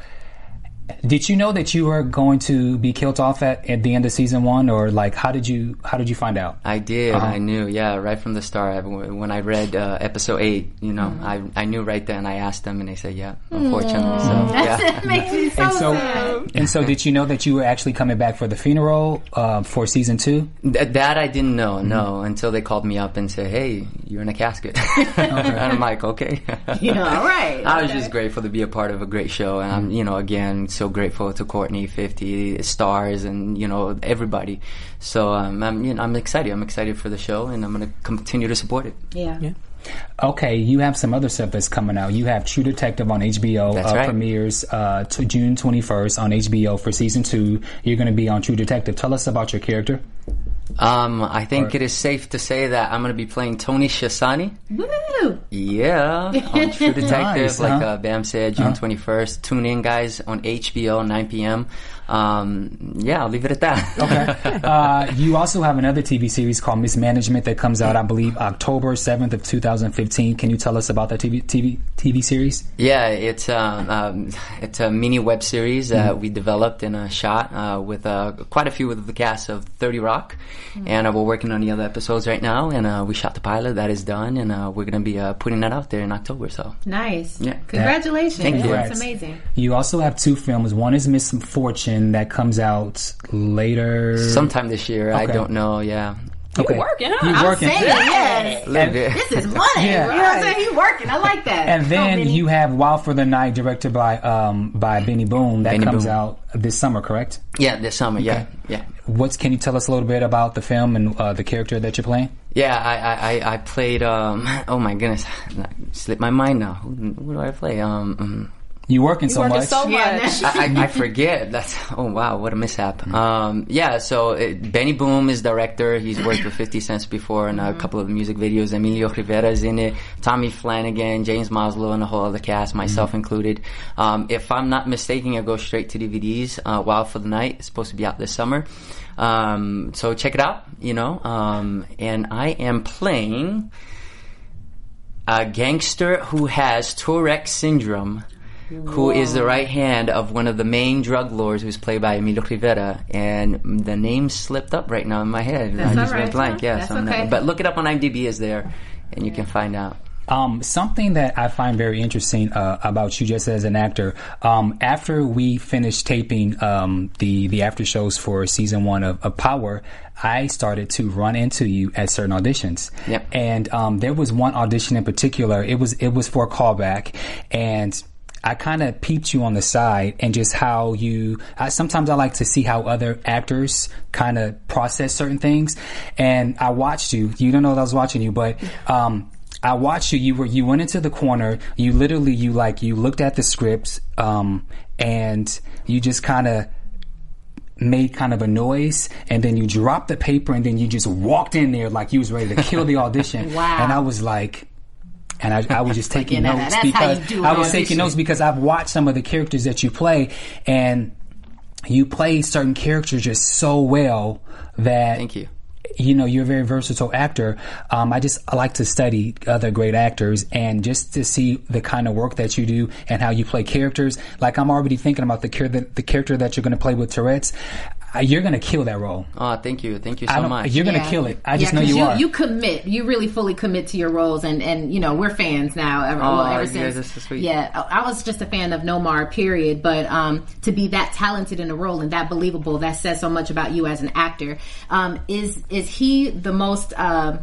Did you know that you were going to be killed off at, at the end of season one, or like how did you how did you find out? I did. Uh-huh. I knew. Yeah, right from the start. When I read uh, episode eight, you know, I I knew right then. I asked them, and they said, "Yeah." Unfortunately, so *laughs* yeah. That *laughs* makes me so, and so sad. and so, did you know that you were actually coming back for the funeral uh, for season two? Th- that I didn't know, Mm-hmm. no, until they called me up and said, "Hey, you're in a casket," *laughs* and I'm like, "Okay." Yeah, all right. I was okay. just grateful to be a part of a great show, and I'm, you know, again, so grateful to Courtney, 50 Starz, and you know everybody. So um, I'm you know I'm excited. I'm excited for the show, and I'm going to continue to support it. Yeah. Yeah. Okay, you have some other stuff that's coming out. You have True Detective on HBO. That's uh, right. Premieres uh, to June 21st on HBO for season two. You're going to be on True Detective. Tell us about your character. Um, I think Or- it is safe to say that I'm going to be playing Tony Chessani. Woo! Yeah, *laughs* on True Detective, Nice, like uh-huh. uh, Bamm said, June 21st. Tune in, guys, on HBO, 9 p.m. Um, yeah, I'll leave it at that. Okay. *laughs* uh, you also have another TV series called Mismanagement that comes out, I believe, October 7th of 2015. Can you tell us about that TV TV, TV series? Yeah, it's um, um, it's a mini web series that we developed and shot uh, with uh, quite a few of the cast of Thirty Rock, and uh, we're working on the other episodes right now. And uh, we shot the pilot that is done, and uh, we're gonna be uh, putting that out there in October. So Nice. Yeah. Congratulations. Thank you. That's amazing. You also have two films. One is Miss Fortune that comes out later. sometime this year, I don't know. Yeah, You working, huh? You I'm saying yes. a little bit. This is money. *laughs* Yeah. You know what I'm saying? He working. I like that. And then on, Benny. you have Wild for the Night, directed by um, by Benny Boom, that Benny comes Boom. out this summer, correct? yeah, this summer. Yeah, Okay. yeah. What's can you tell us a little bit about the film and uh, the character that you're playing? Yeah, I, I, I- I played. Um, *laughs* oh my goodness, *laughs* slipped my mind now. Who, who do I play? Um, um, You working so working much. so much. *laughs* I, I, I forget. That's oh wow, what a mishap. Um, yeah, so it, Benny Boom is director. He's worked with Fifty Cent before and a couple of music videos. Emilio Rivera is in it. Tommy Flanagan, James Maslow, and a whole other cast, myself included. Um, if I'm not mistaken, it goes straight to DVDs. Uh, Wild for the Night is supposed to be out this summer. Um, so check it out. You know, um, and I am playing a gangster who has Tourette syndrome, who is the right hand of one of the main drug lords, who's played by Emilio Rivera, and the name slipped up right now in my head. That's I just all right. went blank. Yeah, That's so I'm not- okay. but look it up on IMDb. Is there, and you can find out. Um, something that I find very interesting uh, about you, just as an actor, um, after we finished taping um, the the after shows for season one of, of Power, I started to run into you at certain auditions. Yep. And um, there was one audition in particular. It was it was for a callback, and I kind of peeped you on the side and just how you. I, sometimes I like to see how other actors kind of process certain things, and I watched you. You don't know that I was watching you, but. Um, I watched you. You were you went into the corner. You literally you like you looked at the scripts, um, and you just kind of made kind of a noise, and then you dropped the paper, and then you just walked in there like you was ready to kill the *laughs* audition. Wow. And I was like. And I, I was just *laughs* taking notes that's how you because I was taking notes because I've watched some of the characters that you play, and you play certain characters just so well that Thank you. you know you're a very versatile actor. Um, i just I like to study other great actors and just to see the kind of work that you do and how you play characters. Like i'm already thinking about the, char- the, the character that you're going to play with tourette's uh, you're going to kill that role Oh, thank you, thank you I so don't- much. you're going to Yeah. kill it i just Yeah, know 'cause you, are You commit. You really fully commit to your roles, and and you know we're fans now. Ever, Oh, well, ever you since, guys are so sweet. yeah, I I was just a fan of Nomar. Period. But um, to be that talented in a role and that believable, that says so much about you as an actor. Um, is is he the most? Um,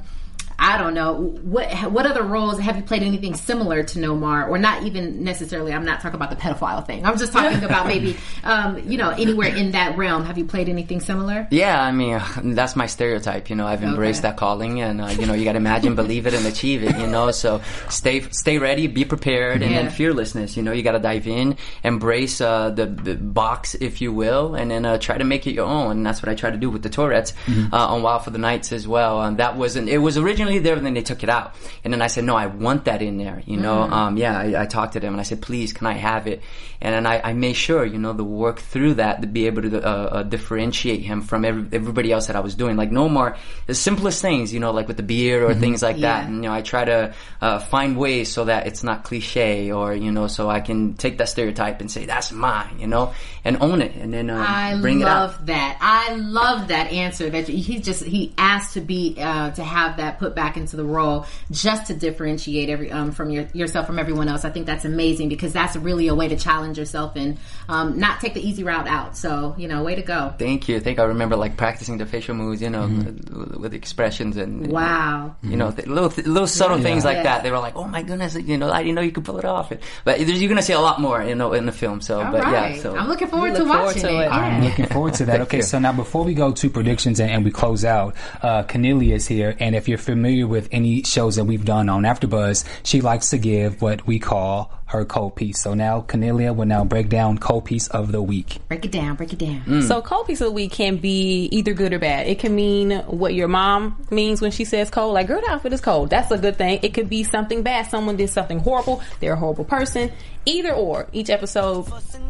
I don't know what what other roles have you played anything similar to Nomar or not even necessarily I'm not talking about the pedophile thing I'm just talking about *laughs* maybe um, you know anywhere in that realm have you played anything similar Yeah, I mean *laughs* that's my stereotype. You know, I've embraced Okay. that calling, and uh, you know, you got to imagine, believe it, and achieve it. You know, so stay stay ready, be prepared, and Yeah. then fearlessness. You know, you got to dive in, embrace uh, the, the box, if you will, and then uh, try to make it your own. And that's what I try to do with the Tourette's uh, on Wild for the Nights as well. And that wasn't. It was originally there, and then they took it out. And then I said, no, I want that in there. You know, um, yeah, I, I talked to them, and I said, please, can I have it? And then I, I made sure, you know, to work through that to be able to uh, uh, differentiate him from every, everybody else that I was doing. Like no more the simplest things, you know, like with the beard or things like that. And, you know, I try to uh, find ways so that it's not cliche or you know, so I can take that stereotype and say that's mine, you know, and own it, and then um, I bring it out. love that. I love that answer. That he just he asked to be uh, to have that put back back into the role just to differentiate every um, from your, yourself from everyone else. I think that's amazing because that's really a way to challenge yourself and um, not take the easy route out. So you know, way to go. Thank you. I think I remember like practicing the facial moves, you know, Mm-hmm. with, with expressions and Wow. you know, th- little th- little subtle things like Yeah. that. They were like, "Oh my goodness, you know, I didn't know you could pull it off." But you're gonna see a lot more, you know, in the film. So, All but right. yeah, so I'm looking forward We to look forward watching to it. it. I'm looking forward to that. Okay, you. so now before we go to predictions and, and we close out, uh, Kennelia is here, and if you're familiar with any shows that we've done on AfterBuzz, she likes to give what we call her cold piece. So now Kennelia will now break down cold piece of the week. Break it down. Break it down. Mm. So cold piece of the week can be either good or bad. It can mean what your mom means when she says cold, like girl, the outfit is cold. That's a good thing. It could be something bad. Someone did something horrible. They're a horrible person. Either or. Each episode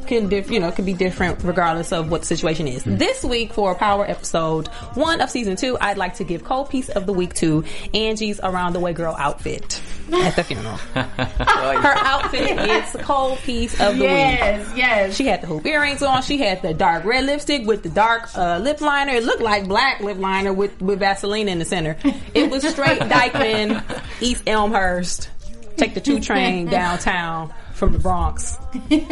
can diff- you know can be different regardless of what the situation is. This week for Power episode one of season two, I'd like to give cold piece of the week to Angie's around the way girl outfit at the funeral. *laughs* Her outfit is cold piece of the week. Yes, yes. She had the hoop earrings on. She had the dark red lipstick with the dark uh, lip liner. It looked like black lip liner with, with Vaseline in the center. It was straight *laughs* Dyckman, East Elmhurst. Take the two train *laughs* downtown from the Bronx,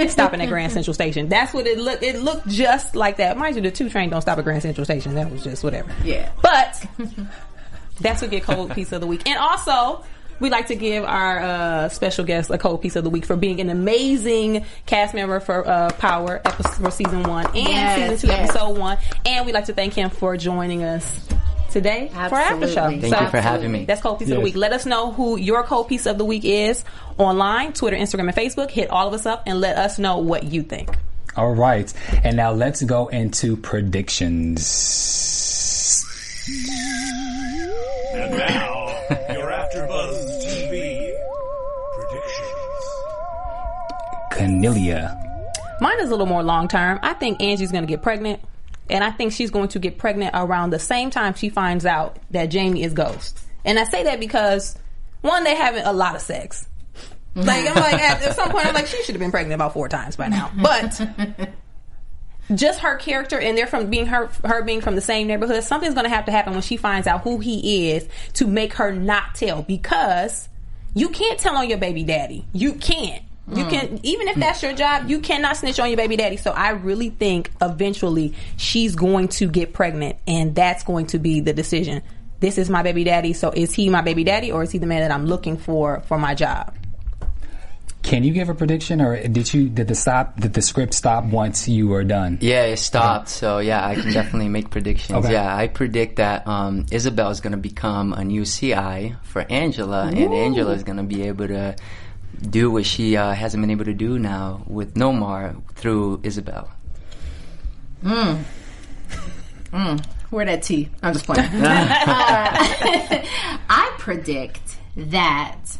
stopping at Grand Central Station. That's what it looked. It looked just like that. Mind you, the two train don't stop at Grand Central Station. That was just whatever. Yeah. But that's what get cold piece of the week. And also, we like to give our uh, special guest a cold piece of the week for being an amazing cast member for uh, Power episode, for season one and Yes, season two, yes. episode one. And we'd like to thank him for joining us today for after show. Absolutely. Thank you for having me. That's cold piece of the week. Let us know who your cold piece of the week is online, Twitter, Instagram, and Facebook. Hit all of us up and let us know what you think. All right, and now let's go into predictions. And now, Kennelia. Mine is a little more long term. I think Angie's going to get pregnant, and I think she's going to get pregnant around the same time she finds out that Jamie is Ghost. And I say that because one, they having a lot of sex. Like I'm like at, at some point I'm like she should have been pregnant about four times by now, but. *laughs* Just her character, and they're from being her, her being from the same neighborhood. Something's going to have to happen when she finds out who he is to make her not tell, because you can't tell on your baby daddy. You can't. You can even if that's your job, you cannot snitch on your baby daddy. So I really think eventually she's going to get pregnant and that's going to be the decision. This is my baby daddy, so is he my baby daddy or is he the man that I'm looking for for my job? Can you give a prediction, or did you did the stop did the script stop once you were done? Yeah, it stopped. So yeah, I can definitely make predictions. Okay. Yeah, I predict that um, Isabel is going to become a new CI for Angela, and Angela is going to be able to do what she uh, hasn't been able to do now with Nomar through Isabel. Where that tea? I'm just playing. Uh, *laughs* I predict that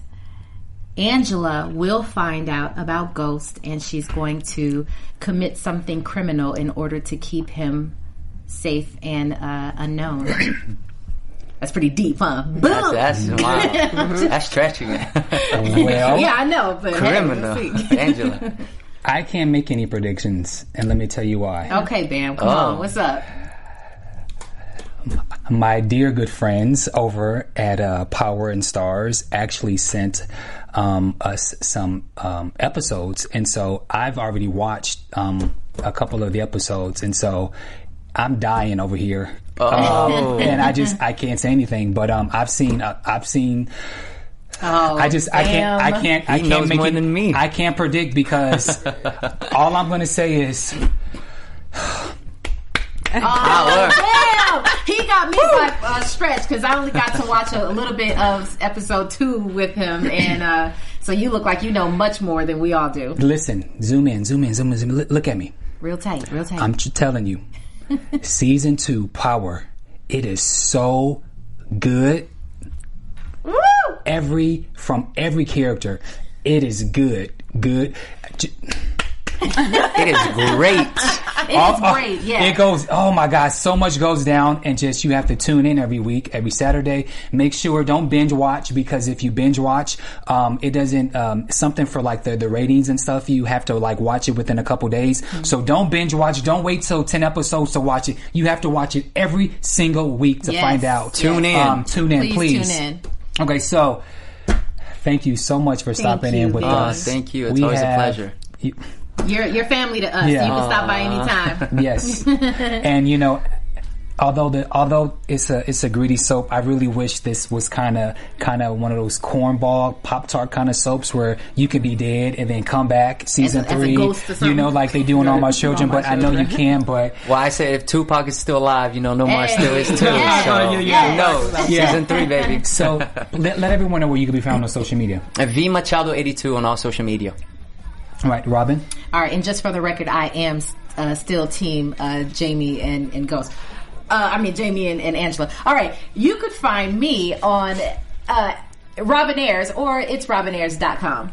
Angela will find out about Ghost and she's going to commit something criminal in order to keep him safe and uh, unknown. *coughs* That's pretty deep, huh? Boom! That's, *laughs* that's wow. That's stretching it. Well, yeah, I know, but Criminal, let's. *laughs* Angela. I can't make any predictions, and let me tell you why. Okay, Bamm, come Oh. on, what's up? my dear good friends over at uh, Power and Starz actually sent um, us some um, episodes, and so I've already watched um, a couple of the episodes, and so I'm dying over here. Um, and I just I can't say anything, but um, I've seen uh, I've seen. Oh, I just I can't I can't I can't make more it, than me. I can't predict because *laughs* all I'm going to say is *sighs* Power. Damn! He got me by uh, stretch because I only got to watch a, a little bit of episode two with him, and uh, so you look like you know much more than we all do. listen, zoom in, zoom in, zoom in, zoom in. Look- Look at me. Real tight, real tight. I'm t- telling you, season two, Power, it is so good. Woo! Every from every character, it is good, good. J- It is great. *laughs* It's oh, great. Yeah. It goes, oh my God, so much goes down and just you have to tune in every week, every Saturday. Make sure don't binge watch because if you binge watch, um, it doesn't, um, something for like the, the ratings and stuff, you have to like watch it within a couple days. Mm-hmm. So don't binge watch. Don't wait till 10 episodes to watch it. You have to watch it every single week to Yes. find out. Tune in. Um, tune in, Please please. tune in. Okay, so thank you so much for stopping in with Vince. Oh, us. thank you. It's always a pleasure. you- You're you're family to us. Yeah. You can stop by anytime. Uh-huh. *laughs* Yes, *laughs* and you know, although the although it's a it's a greedy soap, I really wish this was kind of kind of one of those cornball pop tart kind of soaps where you could be dead and then come back season As a- as a three. ghost or you know, like they do in All My Children. All My but I know you can. But Well, I say if Tupac is still alive, you know, Nomar Hey. still is too. Yeah. So, Yeah, yeah, you know, Yeah. season three, baby. so *laughs* let, let everyone know where you can be found on social media. V Machado 82 on all social media. All right, Robin. All right, and just for the record, I am uh, still team uh, Jamie and, and Ghost. Uh, I mean, Jamie and, and Angela. All right, you could find me on uh, Robin Ayers or it's robinayers.com.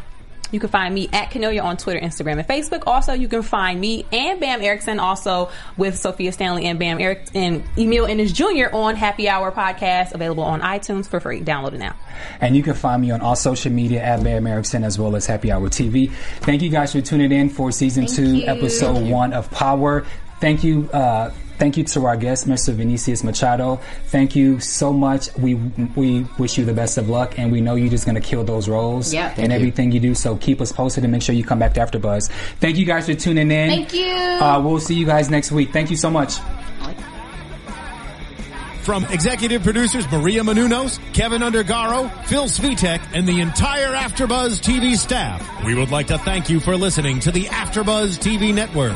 You can find me at Kennelia on Twitter, Instagram, and Facebook. Also, you can find me and Bamm Ericsen also with Sophia Stanley and Bam Eric and Emil Ennis Jr. on Happy Hour podcast, available on iTunes for free. Download it now. And you can find me on all social media at Bamm Ericsen as well as Happy Hour TV. Thank you guys for tuning in for season Thank two, you. episode one of Power. Thank you. Uh, Thank you to our guest, Mr. Vinicius Machado. Thank you so much. We we wish you the best of luck, and we know you're just going to kill those roles Yep. and Thank you. everything you do. So keep us posted and make sure you come back to AfterBuzz. Thank you guys for tuning in. Thank you. Uh, we'll see you guys next week. Thank you so much. From executive producers Maria Manunos, Kevin Undergaro, Phil Svitek, and the entire AfterBuzz TV staff, we would like to thank you for listening to the AfterBuzz TV network.